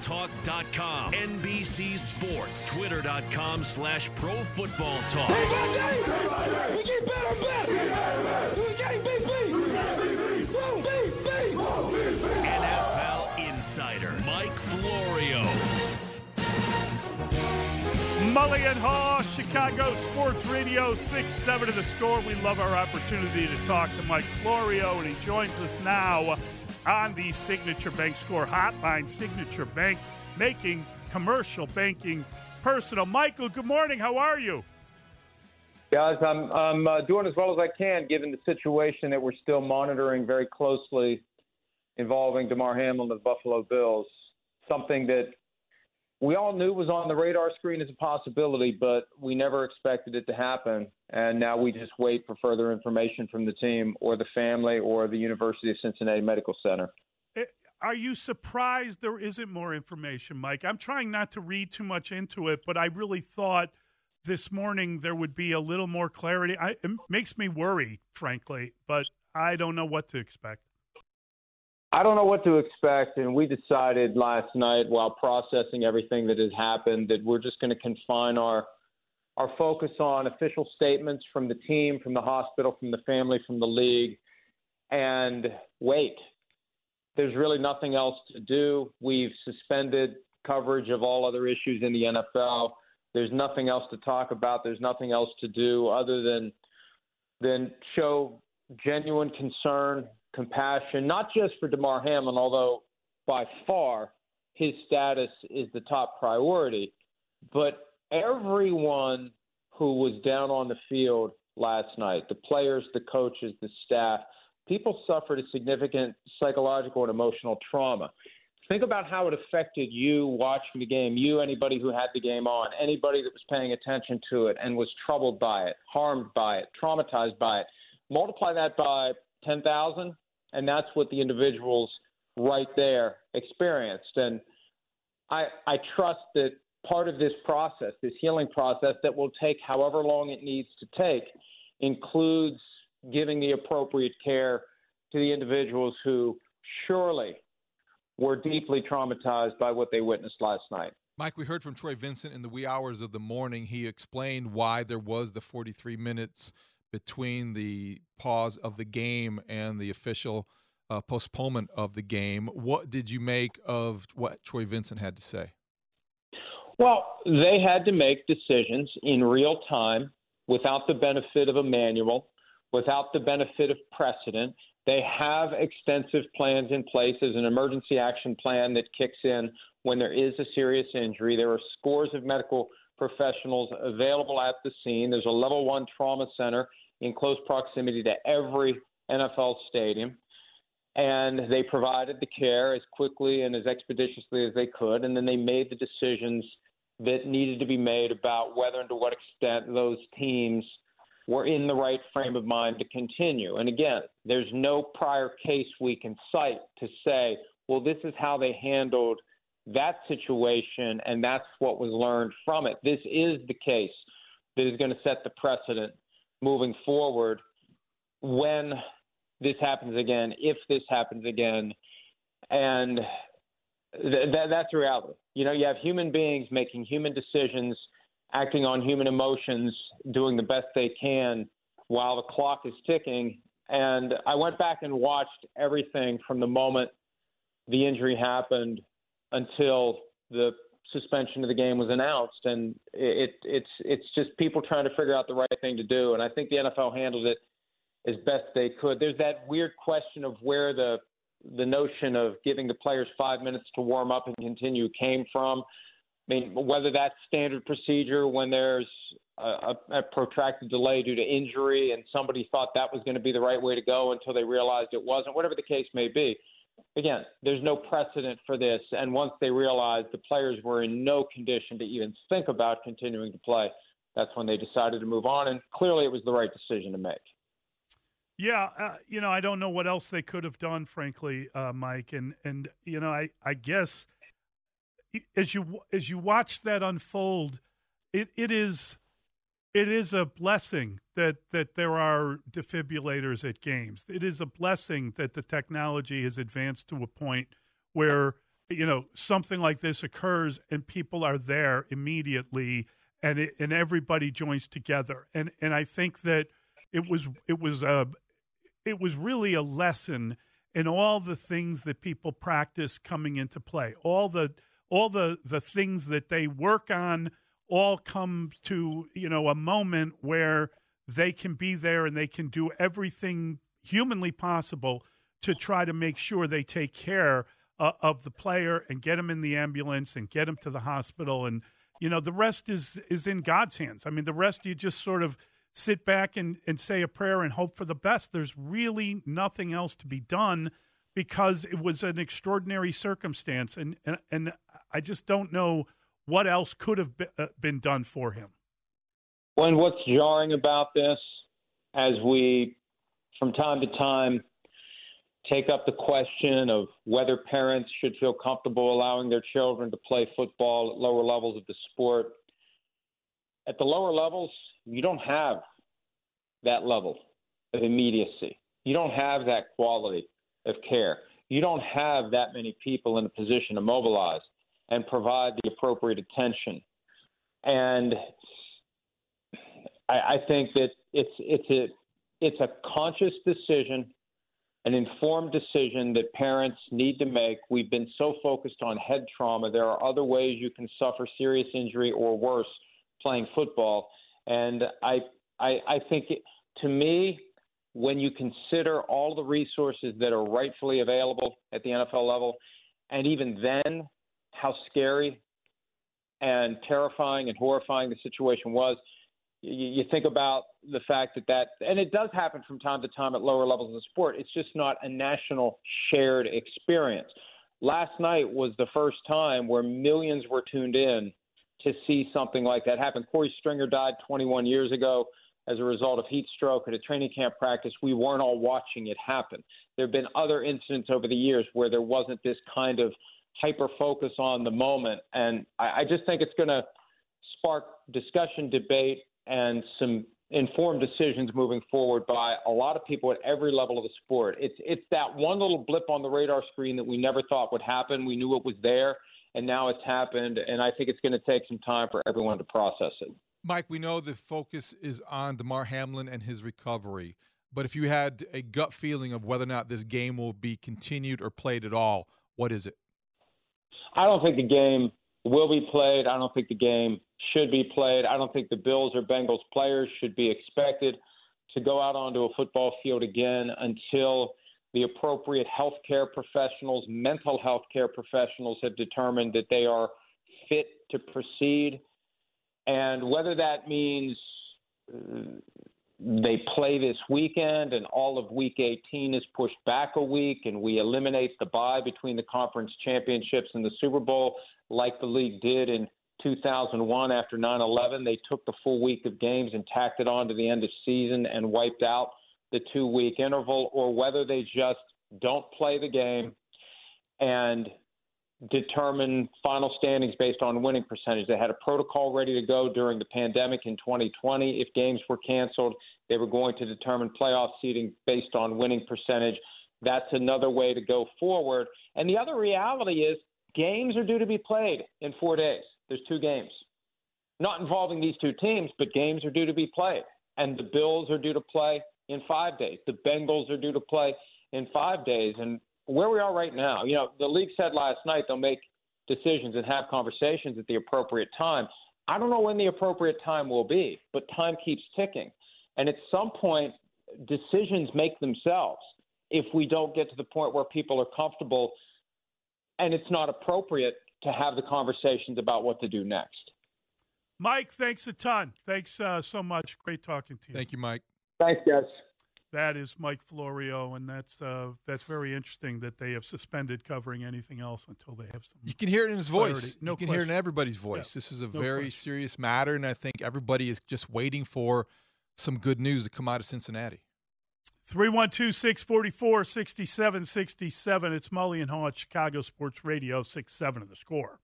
ProFootballTalk.com, NBC Sports, Twitter.com slash Pro Football Talk. We get better, better. We get beat, beat. Whoa, beat, beat. NFL Insider Mike Florio. Mully and Haw, Chicago Sports Radio, 6 7 to the score. We love our opportunity to talk to Mike Florio, and he joins us now on the Signature Bank Score Hotline. Signature Bank making commercial banking personal. Michael, good morning. How are you? Guys, I'm I'm uh, doing as well as I can given the situation that we're still monitoring very closely involving Damar Hamlin of the Buffalo Bills. Something that we all knew was on the radar screen as a possibility, but we never expected it to happen. And now we just wait for further information from the team or the family or the University of Cincinnati Medical Center. Eh, Are you surprised there isn't more information, Mike? I'm trying not to read too much into it, but I really thought this morning there would be a little more clarity. I, it makes me worry, frankly, but I don't know what to expect. I don't know what to expect, and we decided last night while processing everything that has happened that we're just going to confine our our focus on official statements from the team, from the hospital, from the family, from the league, and wait. There's really nothing else to do. We've suspended coverage of all other issues in the NFL. There's nothing else to talk about. There's nothing else to do other than than show genuine concern, compassion, not just for Damar Hamlin, although by far his status is the top priority, but everyone who was down on the field last night, the players, the coaches, the staff, people suffered a significant psychological and emotional trauma. Think about how it affected you watching the game, you, anybody who had the game on, anybody that was paying attention to it and was troubled by it, harmed by it, traumatized by it. Multiply that by 10,000, and that's what the individuals right there experienced. And I, I trust that part of this process, this healing process that will take however long it needs to take, includes giving the appropriate care to the individuals who surely were deeply traumatized by what they witnessed last night. Mike, we heard from Troy Vincent in the wee hours of the morning. He explained why there was the 43 minutes between the pause of the game and the official uh, postponement of the game. What did you make of what Troy Vincent had to say? Well, they had to make decisions in real time without the benefit of a manual, without the benefit of precedent. They have extensive plans in place as an emergency action plan that kicks in when there is a serious injury. There are scores of medical professionals available at the scene. There's a level one trauma center in close proximity to every NFL stadium. And they provided the care as quickly and as expeditiously as they could. And then they made the decisions that needed to be made about whether and to what extent those teams were in the right frame of mind to continue. And again, there's no prior case we can cite to say, well, this is how they handled that situation, and that's what was learned from it. This is the case that is going to set the precedent moving forward when this happens again, if this happens again. And th- th- that's reality. You know, you have human beings making human decisions, acting on human emotions, doing the best they can while the clock is ticking. And I went back and watched everything from the moment the injury happened until the suspension of the game was announced, and it, it's it's just people trying to figure out the right thing to do. And I think the NFL handled it as best they could. There's that weird question of where the the notion of giving the players five minutes to warm up and continue came from. I mean, whether that's standard procedure when there's a, a protracted delay due to injury and somebody thought that was going to be the right way to go until they realized it wasn't, whatever the case may be. Again, there's no precedent for this. And once they realized the players were in no condition to even think about continuing to play, that's when they decided to move on. And clearly it was the right decision to make. Yeah, uh, you know, I don't know what else they could have done, frankly, uh, Mike. And and you know, I I guess as you as you watch that unfold, it it is it is a blessing that that there are defibrillators at games. It is a blessing that the technology has advanced to a point where you know something like this occurs and people are there immediately and it, and everybody joins together and and I think that it was it was a it was really a lesson in all the things that people practice coming into play all the all the the things that they work on all come to you know a moment where they can be there and they can do everything humanly possible to try to make sure they take care uh, of the player and get him in the ambulance and get him to the hospital and you know the rest is is in God's hands. I mean the rest you just sort of sit back and, and say a prayer and hope for the best. There's really nothing else to be done because it was an extraordinary circumstance and and, and I just don't know what else could have been, uh, done for him. When what's jarring about this, as we from time to time take up the question of whether parents should feel comfortable allowing their children to play football at lower levels of the sport. At the lower levels, you don't have that level of immediacy. You don't have that quality of care. You don't have that many people in a position to mobilize and provide the appropriate attention. And I, I think that it's it's a it's a conscious decision, an informed decision that parents need to make. We've been so focused on head trauma. There are other ways you can suffer serious injury or worse playing football. And I I, I think it, to me, when you consider all the resources that are rightfully available at the NFL level, and even then how scary and terrifying and horrifying the situation was. You, you think about the fact that that, and it does happen from time to time at lower levels of the sport. It's just not a national shared experience. Last night was the first time where millions were tuned in to see something like that happen. Corey Stringer died 21 years ago as a result of heat stroke at a training camp practice. We weren't all watching it happen. There have been other incidents over the years where there wasn't this kind of hyper focus on the moment. And I, I just think it's going to spark discussion, debate, and some informed decisions moving forward by a lot of people at every level of the sport. It's it's that one little blip on the radar screen that we never thought would happen. We knew it was there, and now it's happened. And I think it's going to take some time for everyone to process it. Mike, we know the focus is on Damar Hamlin and his recovery. But if you had a gut feeling of whether or not this game will be continued or played at all, what is it? I don't think the game will be played. I don't think the game should be played. I don't think the Bills or Bengals players should be expected to go out onto a football field again until the appropriate health care professionals, mental health care professionals have determined that they are fit to proceed. And whether that means they play this weekend and all of week 18 is pushed back a week and we eliminate the bye between the conference championships and the Super Bowl like the league did in 2001 after 9/11 they took the full week of games and tacked it on to the end of season and wiped out the 2 week interval or whether they just don't play the game and determine final standings based on winning percentage. They had a protocol ready to go during the pandemic in 2020. If games were canceled, they were going to determine playoff seeding based on winning percentage. That's another way to go forward. And the other reality is games are due to be played in four days. There's two games, not involving these two teams, but games are due to be played. And the Bills are due to play in five days. The Bengals are due to play in five days. And where we are right now, you know, the league said last night they'll make decisions and have conversations at the appropriate time. I don't know when the appropriate time will be, but time keeps ticking. And at some point, decisions make themselves if we don't get to the point where people are comfortable and it's not appropriate to have the conversations about what to do next. Mike, thanks a ton. Thanks uh, so much. Great talking to you. Thank you, Mike. Thanks, guys. That is Mike Florio, and that's uh, that's very interesting that they have suspended covering anything else until they have some. You can hear it in his clarity. voice. No you can question. hear it in everybody's voice. Yeah. This is a No very question. serious matter, and I think everybody is just waiting for some good news to come out of Cincinnati. 312 644 6767. It's Mully and Haw at Chicago Sports Radio, 6 7 of the score.